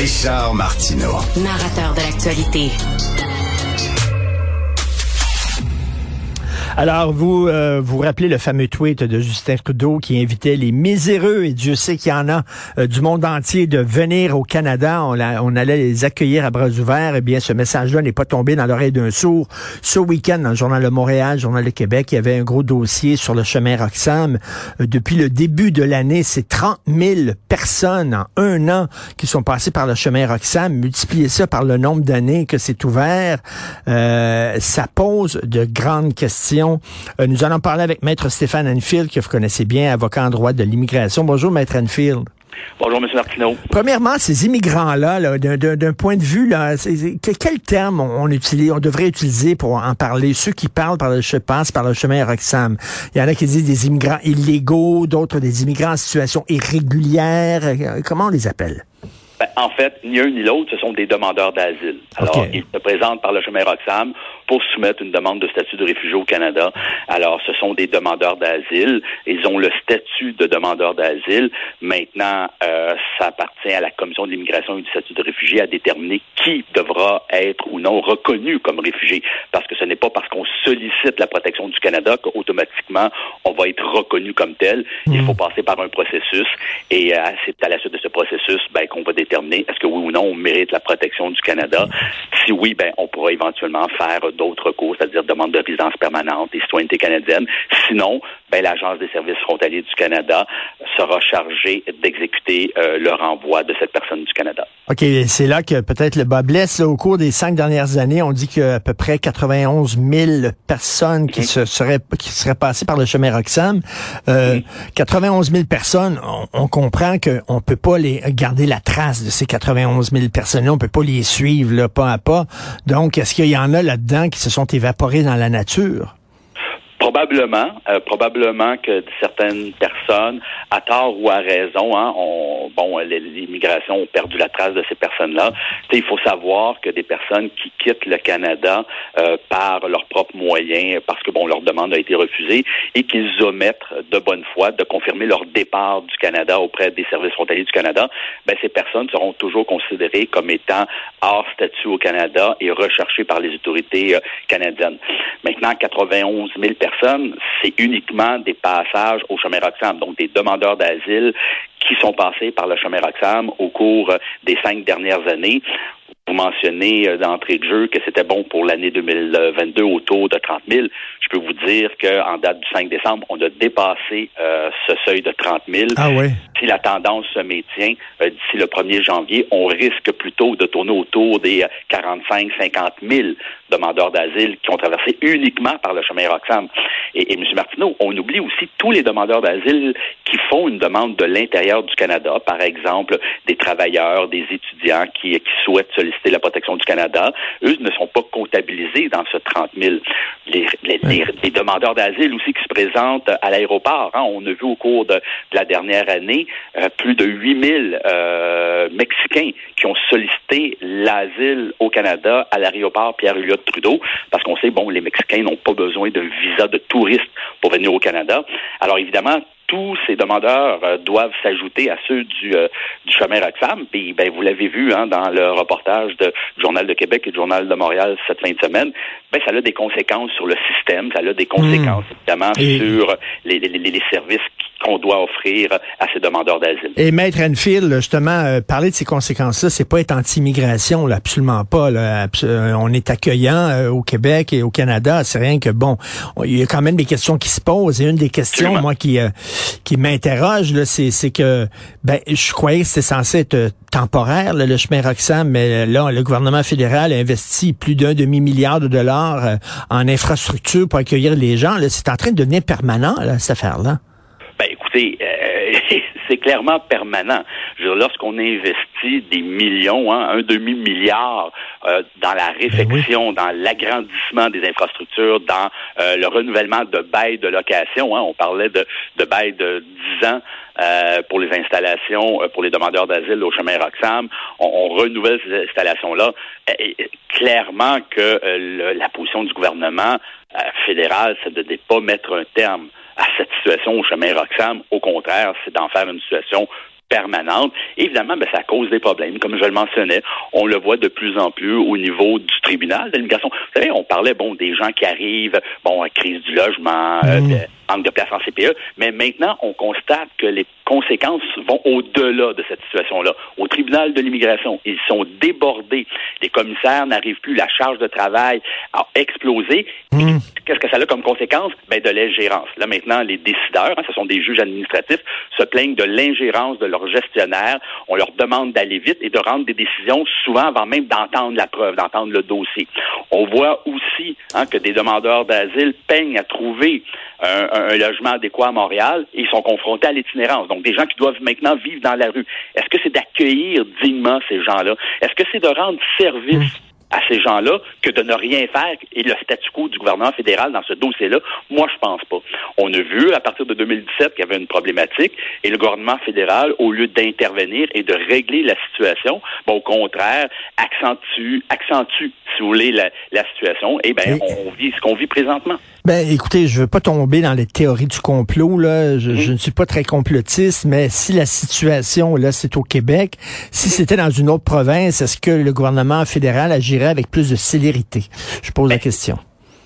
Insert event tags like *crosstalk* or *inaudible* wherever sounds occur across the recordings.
Richard Martineau. Narrateur de l'actualité. Alors, vous euh, vous rappelez le fameux tweet de Justin Trudeau qui invitait les miséreux, et Dieu sait qu'il y en a euh, du monde entier, de venir au Canada. On, on, allait les accueillir à bras ouverts. Eh bien, ce message-là n'est pas tombé dans l'oreille d'un sourd. Ce week-end, dans le Journal de Montréal, le Journal de Québec, il y avait un gros dossier sur le chemin Roxham. Euh, depuis le début de l'année, c'est 30 000 personnes en un an qui sont passées par le chemin Roxham. Multipliez ça par le nombre d'années que c'est ouvert. ça pose de grandes questions euh, nous allons parler avec Maître Stéphane Enfield, que vous connaissez bien, avocat en droit de l'immigration. Bonjour, Maître Enfield. Bonjour, M. Martineau. Premièrement, ces immigrants-là, d'un point de vue, là, quel terme on, utilise, on devrait utiliser pour en parler? Ceux qui parlent par le, je pense, par le chemin Roxham. Il y en a qui disent des immigrants illégaux, d'autres des immigrants en situation irrégulière. Euh, comment on les appelle? Ben, en fait, ni un ni l'autre, ce sont des demandeurs d'asile. Alors, ils se présentent par le chemin Roxham pour soumettre une demande de statut de réfugié au Canada. Alors, ce sont des demandeurs d'asile. Ils ont le statut de demandeur d'asile. Maintenant, euh, ça appartient à la Commission de l'immigration et du statut de réfugié à déterminer qui devra être ou non reconnu comme réfugié. Parce que ce n'est pas parce qu'on sollicite la protection du Canada qu'automatiquement on va être reconnu comme tel. Il hmm. faut passer par un processus et euh, c'est à la suite de ce processus ben, qu'on va déterminer est-ce que oui ou non on mérite la protection du Canada. Si oui, ben on pourra éventuellement faire d'autres cours, c'est-à-dire demande de résidence permanente et citoyenneté canadienne. Sinon, ben, l'Agence des services frontaliers du Canada sera chargée d'exécuter euh, le renvoi de cette personne du Canada. OK, c'est là que peut-être le bas blesse. au cours des cinq dernières années, on dit qu'à peu près 91 000 personnes qui, se seraient, qui seraient passées par le chemin Roxham. Euh, 91 000 personnes, on, comprend qu'on ne peut pas les garder la trace de ces 91 000 personnes on peut pas les suivre là, pas à pas. Donc, est-ce qu'il y en a là-dedans qui se sont évaporés dans la nature? Probablement, euh, probablement que certaines personnes, à tort ou à raison, hein, ont, bon, l'immigration ont perdu la trace de ces personnes-là. Il faut savoir que des personnes qui quittent le Canada euh, par leurs propres moyens, parce que bon, leur demande a été refusée, et qu'ils omettent de bonne foi de confirmer leur départ du Canada auprès des services frontaliers du Canada, ben, ces personnes seront toujours considérées comme étant hors statut au Canada et recherchées par les autorités euh, canadiennes. Maintenant, 91 000 personnes c'est uniquement des passages au chemin Roxham, donc des demandeurs d'asile qui sont passés par le chemin Roxham au cours des cinq dernières années. Vous mentionnez euh, d'entrée de jeu que c'était bon pour l'année 2022 autour de 30 000. Je peux vous dire qu'en date du 5 décembre, on a dépassé euh, ce seuil de 30 000. Ah Si la tendance se maintient euh, d'ici le 1er janvier, on risque plutôt de tourner autour des 45 50 000 demandeurs d'asile qui ont traversé uniquement par le chemin Roxham. Et, et M. Martineau, on oublie aussi tous les demandeurs d'asile qui font une demande de l'intérieur du Canada, par exemple des travailleurs, des étudiants qui, qui souhaitent solliciter la protection du Canada, eux ne sont pas comptabilisés dans ce 30 000. Les, les, demandeurs d'asile aussi qui se présentent à l'aéroport. Hein. On a vu au cours de, la dernière année euh, plus de 8 000 euh, Mexicains qui ont sollicité l'asile au Canada à l'aéroport Trudeau, parce qu'on sait, bon, les Mexicains n'ont pas besoin d'un visa de touriste pour venir au Canada. Alors évidemment, tous ces demandeurs euh, doivent s'ajouter à ceux du, euh, du chemin Roxham. Puis, ben, vous l'avez vu hein, dans le reportage de, du Journal de Québec et du Journal de Montréal cette fin de semaine. Ben, ça a des conséquences sur le système, ça a des conséquences hmm. évidemment sur les, les, les services qu'on doit offrir à ces demandeurs d'asile. Et Maître Enfield, justement, euh, parler de ces conséquences-là, c'est pas être anti-immigration, là, absolument pas. Là, on est accueillant au Québec et au Canada. C'est rien que bon, il y a quand même des questions qui se posent. Et une des questions, moi, qui qui m'interroge, là, c'est, que ben, je croyais que c'était censé être euh, temporaire, le chemin Roxham, mais là, le gouvernement fédéral a investi plus d'un demi-milliard de dollars euh, en infrastructure pour accueillir les gens. Là, c'est en train de devenir permanent, là, cette affaire-là. Ben, écoutez, euh, c'est clairement permanent. Lorsqu'on investit des millions, hein, un demi-milliard euh, dans la Ben réfection, dans l'agrandissement des infrastructures, dans euh, le renouvellement de bails de location, hein, on parlait de, de bails de 10 ans euh, pour les installations, euh, pour les demandeurs d'asile au chemin Roxham, on, on renouvelle ces installations-là. Et- et clairement que euh, le- la position du gouvernement fédéral, c'est de ne pas mettre un terme à cette situation au chemin Roxham. Au contraire, c'est d'en faire une situation permanente. Évidemment, ben, ça cause des problèmes, comme je le mentionnais. On le voit de plus en plus au niveau du tribunal de l'immigration. Vous savez, on parlait bon des gens qui arrivent, bon, crise du logement, euh, Mm. Manque de place en CPE, mais maintenant, on constate que les conséquences vont au-delà de cette situation-là. Au tribunal de l'immigration, ils sont débordés. Les commissaires n'arrivent plus, la charge de travail a explosé. Mm. Qu'est-ce que ça a comme conséquence? Ben, de l'ingérence. Là, maintenant, les décideurs, hein, ce sont des juges administratifs, se plaignent de l'ingérence de leurs gestionnaires. On leur demande d'aller vite et de rendre des décisions souvent avant même d'entendre la preuve, d'entendre le dossier. On voit aussi hein, que des demandeurs d'asile peignent à trouver un, un- un logement adéquat à Montréal et ils sont confrontés à l'itinérance. Donc, des gens qui doivent maintenant vivre dans la rue. Est-ce que c'est d'accueillir dignement ces gens-là? Est-ce que c'est de rendre service à ces gens-là que de ne rien faire et le statu quo du gouvernement fédéral dans ce dossier-là? Moi, je pense pas. On a vu à partir de 2017 qu'il y avait une problématique et le gouvernement fédéral, au lieu d'intervenir et de régler la situation, ben, au contraire, accentue, accentue, si vous voulez, la, la situation. Et ben, Et- on vit ce qu'on vit présentement. Ben, écoutez, je veux pas tomber dans les théories du complot, là. Je, je ne suis pas très complotiste, mais si la situation, là, c'est au Québec, si c'était dans une autre province, est-ce que le gouvernement fédéral agirait avec plus de célérité? Je pose la question.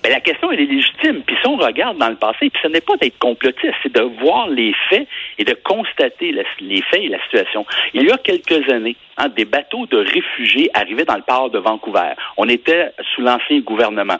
Ben, la question, elle est légitime. Puis si on regarde dans le passé, puis ce n'est pas d'être complotiste, c'est de voir les faits et de constater les faits et la situation. Il y a quelques années, hein, des bateaux de réfugiés arrivaient dans le port de Vancouver. On était sous l'ancien gouvernement.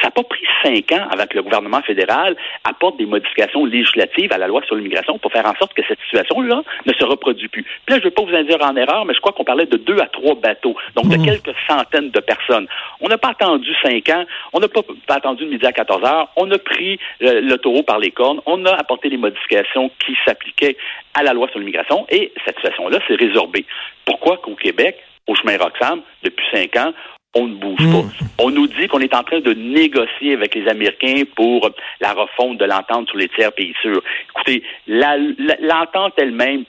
Ça n'a pas pris cinq ans avant que le gouvernement fédéral apporte des modifications législatives à la loi sur l'immigration pour faire en sorte que cette situation-là ne se reproduit plus. Puis là, je ne veux pas vous induire en erreur, mais je crois qu'on parlait de deux à trois bateaux, donc de quelques centaines de personnes. On n'a pas attendu cinq ans, on n'a pas attendu le midi à 14 heures, on a pris euh, le taureau par les cornes, on a apporté les modifications qui s'appliquaient à la loi sur l'immigration et cette situation-là s'est résorbée. Pourquoi qu'au Québec, au chemin Roxham, depuis cinq ans, on ne bouge pas? On nous dit qu'on est en train de négocier avec les Américains pour la refonte de l'entente sur les tiers pays sûrs. Écoutez, l'entente elle-même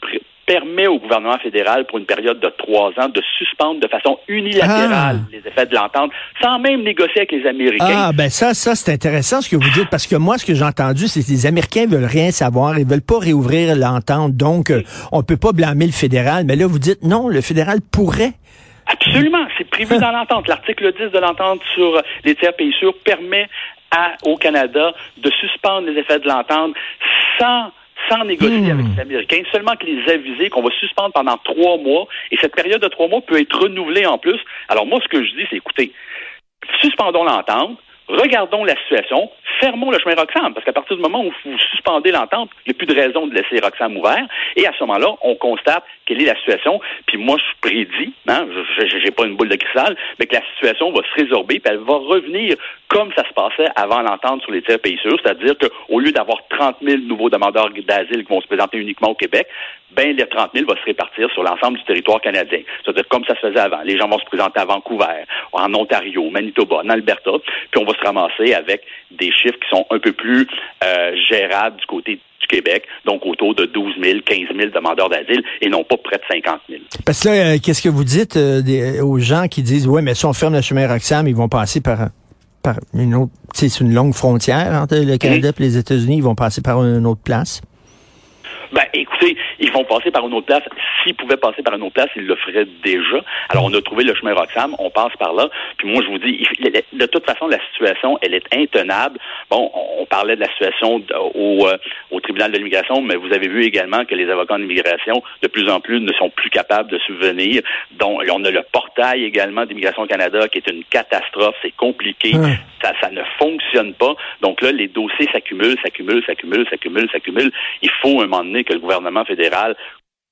permet au gouvernement fédéral, pour une période de trois ans, de suspendre de façon unilatérale Ah. les effets de l'entente, sans même négocier avec les Américains. Ah, ben ça, ça, c'est intéressant ce que vous dites, parce que moi, ce que j'ai entendu, c'est que les Américains veulent rien savoir, ils veulent pas réouvrir l'entente, donc euh, on peut pas blâmer le fédéral, mais là, vous dites, non, le fédéral pourrait. Absolument, c'est prévu dans l'entente. L'article 10 de l'entente sur les tiers pays sûrs permet à, au Canada de suspendre les effets de l'entente sans sans négocier avec les Américains, seulement que les aviser qu'on va suspendre pendant trois mois, et cette période de trois mois peut être renouvelée en plus. Alors moi, ce que je dis, c'est écoutez, suspendons l'entente, regardons la situation, fermons le chemin Roxham, parce qu'à partir du moment où vous suspendez l'entente, il n'y a plus de raison de laisser Roxham ouvert, et à ce moment-là, on constate quelle est la situation, puis moi, je prédis, hein, je n'ai pas une boule de cristal, mais que la situation va se résorber, puis elle va revenir comme ça se passait avant l'entente sur les tiers pays sûrs, c'est-à-dire qu'au lieu d'avoir 30 000 nouveaux demandeurs d'asile qui vont se présenter uniquement au Québec, ben les 30 000 vont se répartir sur l'ensemble du territoire canadien. C'est-à-dire comme ça se faisait avant. Les gens vont se présenter à Vancouver, en Ontario, Manitoba, en Alberta, puis on va se ramasser avec des chiffres qui sont un peu plus euh, gérables du côté du Québec, donc autour de 12 000, 15 000 demandeurs d'asile et non pas près de 50 000. Parce que là, euh, qu'est-ce que vous dites euh, aux gens qui disent, ouais, mais si on ferme le chemin Roxham, ils vont passer par par une autre, c'est une longue frontière entre le Canada et les États-Unis, ils vont passer par une autre place. Ben, écoutez, ils vont passer par une autre place. S'ils pouvaient passer par une autre place, ils le feraient déjà. Alors, on a trouvé le chemin Roxham, on passe par là. Puis moi, je vous dis, de toute façon, la situation, elle est intenable. Bon, on parlait de la situation au, euh, au tribunal de l'immigration, mais vous avez vu également que les avocats en immigration, de plus en plus, ne sont plus capables de subvenir. Donc, on a le portail également d'Immigration Canada, qui est une catastrophe. C'est compliqué. Ouais. Ça, ça ne fonctionne pas. Donc là, les dossiers s'accumulent, s'accumulent, s'accumulent, s'accumulent, s'accumulent. Il faut un moment donné que le gouvernement fédéral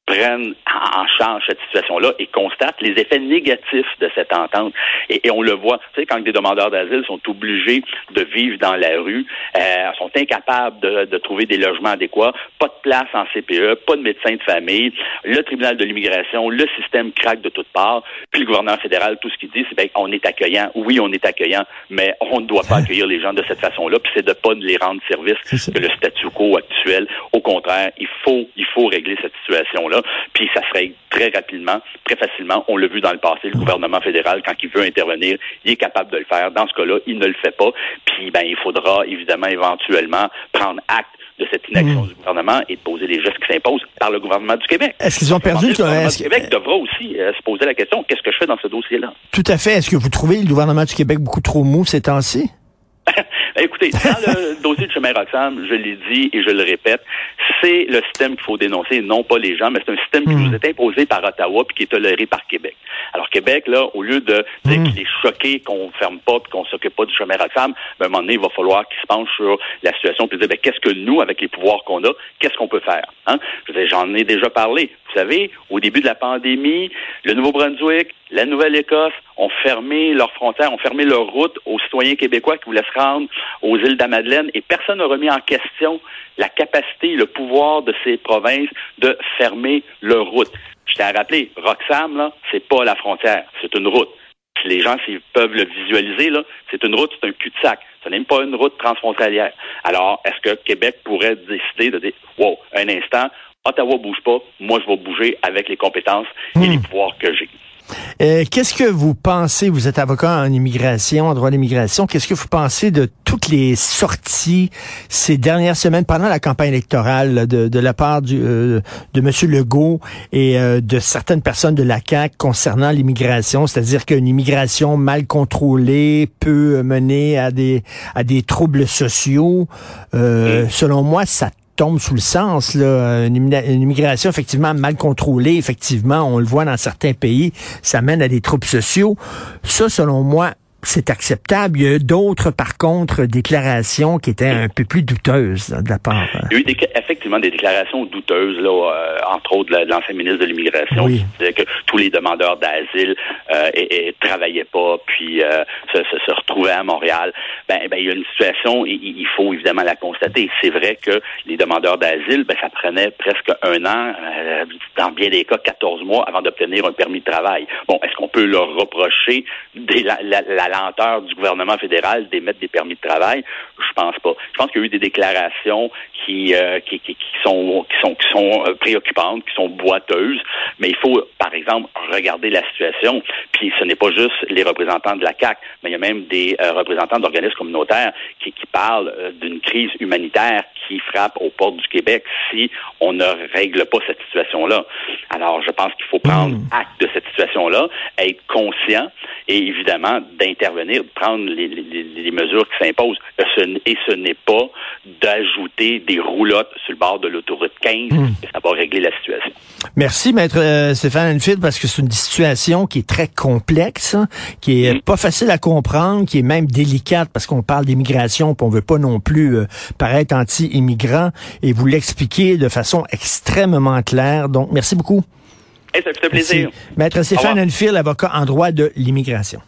prennent en charge cette situation-là et constatent les effets négatifs de cette entente. Et, on le voit, tu sais, quand des demandeurs d'asile sont obligés de vivre dans la rue, euh, sont incapables de, de, trouver des logements adéquats, pas de place en CPE, pas de médecin de famille, le tribunal de l'immigration, le système craque de toutes parts, puis le gouvernement fédéral, tout ce qu'il dit, c'est bien on est accueillant. Oui, on est accueillant, mais on ne doit pas accueillir les gens de cette façon-là, puis c'est de pas les rendre service que le statu quo actuel. Au contraire, il faut, il faut régler cette situation-là, puis ça se règle très rapidement, très facilement. On l'a vu dans le passé, le gouvernement fédéral, quand il veut intervenir, il est capable de le faire. Dans ce cas-là, il ne le fait pas. Puis, ben, il faudra évidemment éventuellement prendre acte de cette inaction hmm. du gouvernement et de poser les gestes qui s'imposent par le gouvernement du Québec. Est-ce qu'ils ont perdu le gouvernement du Québec devra aussi euh, se poser la question qu'est-ce que je fais dans ce dossier-là? Tout à fait. Est-ce que vous trouvez le gouvernement du Québec beaucoup trop mou ces temps-ci? Écoutez, dans le *laughs* dossier de chemin Roxham, je l'ai dit et je le répète, c'est le système qu'il faut dénoncer, non pas les gens, mais c'est un système qui hmm. nous est imposé par Ottawa puis qui est toléré par Québec. Alors Québec, là, au lieu de dire hmm. qu'il est choqué qu'on ferme pas puis qu'on s'occupe pas du chemin Roxham, ben, à un moment donné, il va falloir qu'il se penche sur la situation puis dire ben, qu'est-ce que nous, avec les pouvoirs qu'on a, qu'est-ce qu'on peut faire? Hein? J'en ai déjà parlé. Vous savez, au début de la pandémie, le Nouveau-Brunswick, la Nouvelle-Écosse ont fermé leurs frontières, ont fermé leurs routes aux citoyens québécois qui voulaient se rendre aux îles de la Madeleine et personne n'a remis en question la capacité, le pouvoir de ces provinces de fermer leurs routes. Je t'ai rappelé, Roxham, là, c'est pas la frontière, c'est une route. Si les gens peuvent le visualiser, c'est une route, c'est un cul-de-sac. Ce n'est même pas une route transfrontalière. Alors, est-ce que Québec pourrait décider de dire, wow, un instant, Ottawa bouge pas, moi je vais bouger avec les compétences et les hmm. pouvoirs que j'ai. Euh, qu'est-ce que vous pensez, vous êtes avocat en immigration, en droit d'immigration, qu'est-ce que vous pensez de toutes les sorties ces dernières semaines pendant la campagne électorale de, la part du, euh, de M. Legault et euh, de certaines personnes de la CAQ concernant l'immigration, c'est-à-dire qu'une immigration mal contrôlée peut mener à des, à des troubles sociaux. Selon moi, ça tombe sous le sens. Là. Une, immigration effectivement mal contrôlée, effectivement, on le voit dans certains pays, ça mène à des troubles sociaux. Ça, selon moi, c'est acceptable. Il y a d'autres, par contre, déclarations qui étaient un peu plus douteuses de la part. Hein. Il y a eu effectivement des déclarations douteuses, là, euh, entre autres de l'ancien ministre de l'Immigration, qui disait que tous les demandeurs d'asile euh, et, travaillaient pas, puis euh, se, se, retrouvaient à Montréal. Ben, ben, il y a une situation, il, il faut évidemment la constater. C'est vrai que les demandeurs d'asile, ben, ça prenait presque un an, euh, dans bien des cas, 14 mois avant d'obtenir un permis de travail. Bon, est-ce qu'on peut leur reprocher la, la lenteur du gouvernement fédéral d'émettre des permis de travail? Je pense pas. Je pense qu'il y a eu des déclarations qui, euh, qui, qui, sont, qui sont, qui sont euh, préoccupantes, qui sont boiteuses, mais il faut, par exemple, regarder la situation. Puis ce n'est pas juste les représentants de la CAC, mais il y a même des euh, représentants d'organismes communautaires qui, qui parlent d'une crise humanitaire qui frappe aux portes du Québec si on ne règle pas cette situation-là. Alors, je pense qu'il faut prendre hmm. acte de cette situation-là, être conscient et évidemment d'intervenir, de prendre les, les, les mesures qui s'imposent. Et ce n'est pas d'ajouter des roulottes sur le bord de l'autoroute 15 hmm. et ça va régler la situation. Merci, maître euh, Stéphane Enfield, parce que c'est une situation qui est très complexe, hein, qui est hmm. pas facile à comprendre, qui est même délicate parce qu'on parle d'immigration, puis on veut pas non plus euh, paraître anti-immigrant, et vous l'expliquez de façon extrêmement claire. Donc, merci beaucoup. ça fait plaisir. Maître Stéphane Enfield, avocat en droit de l'immigration.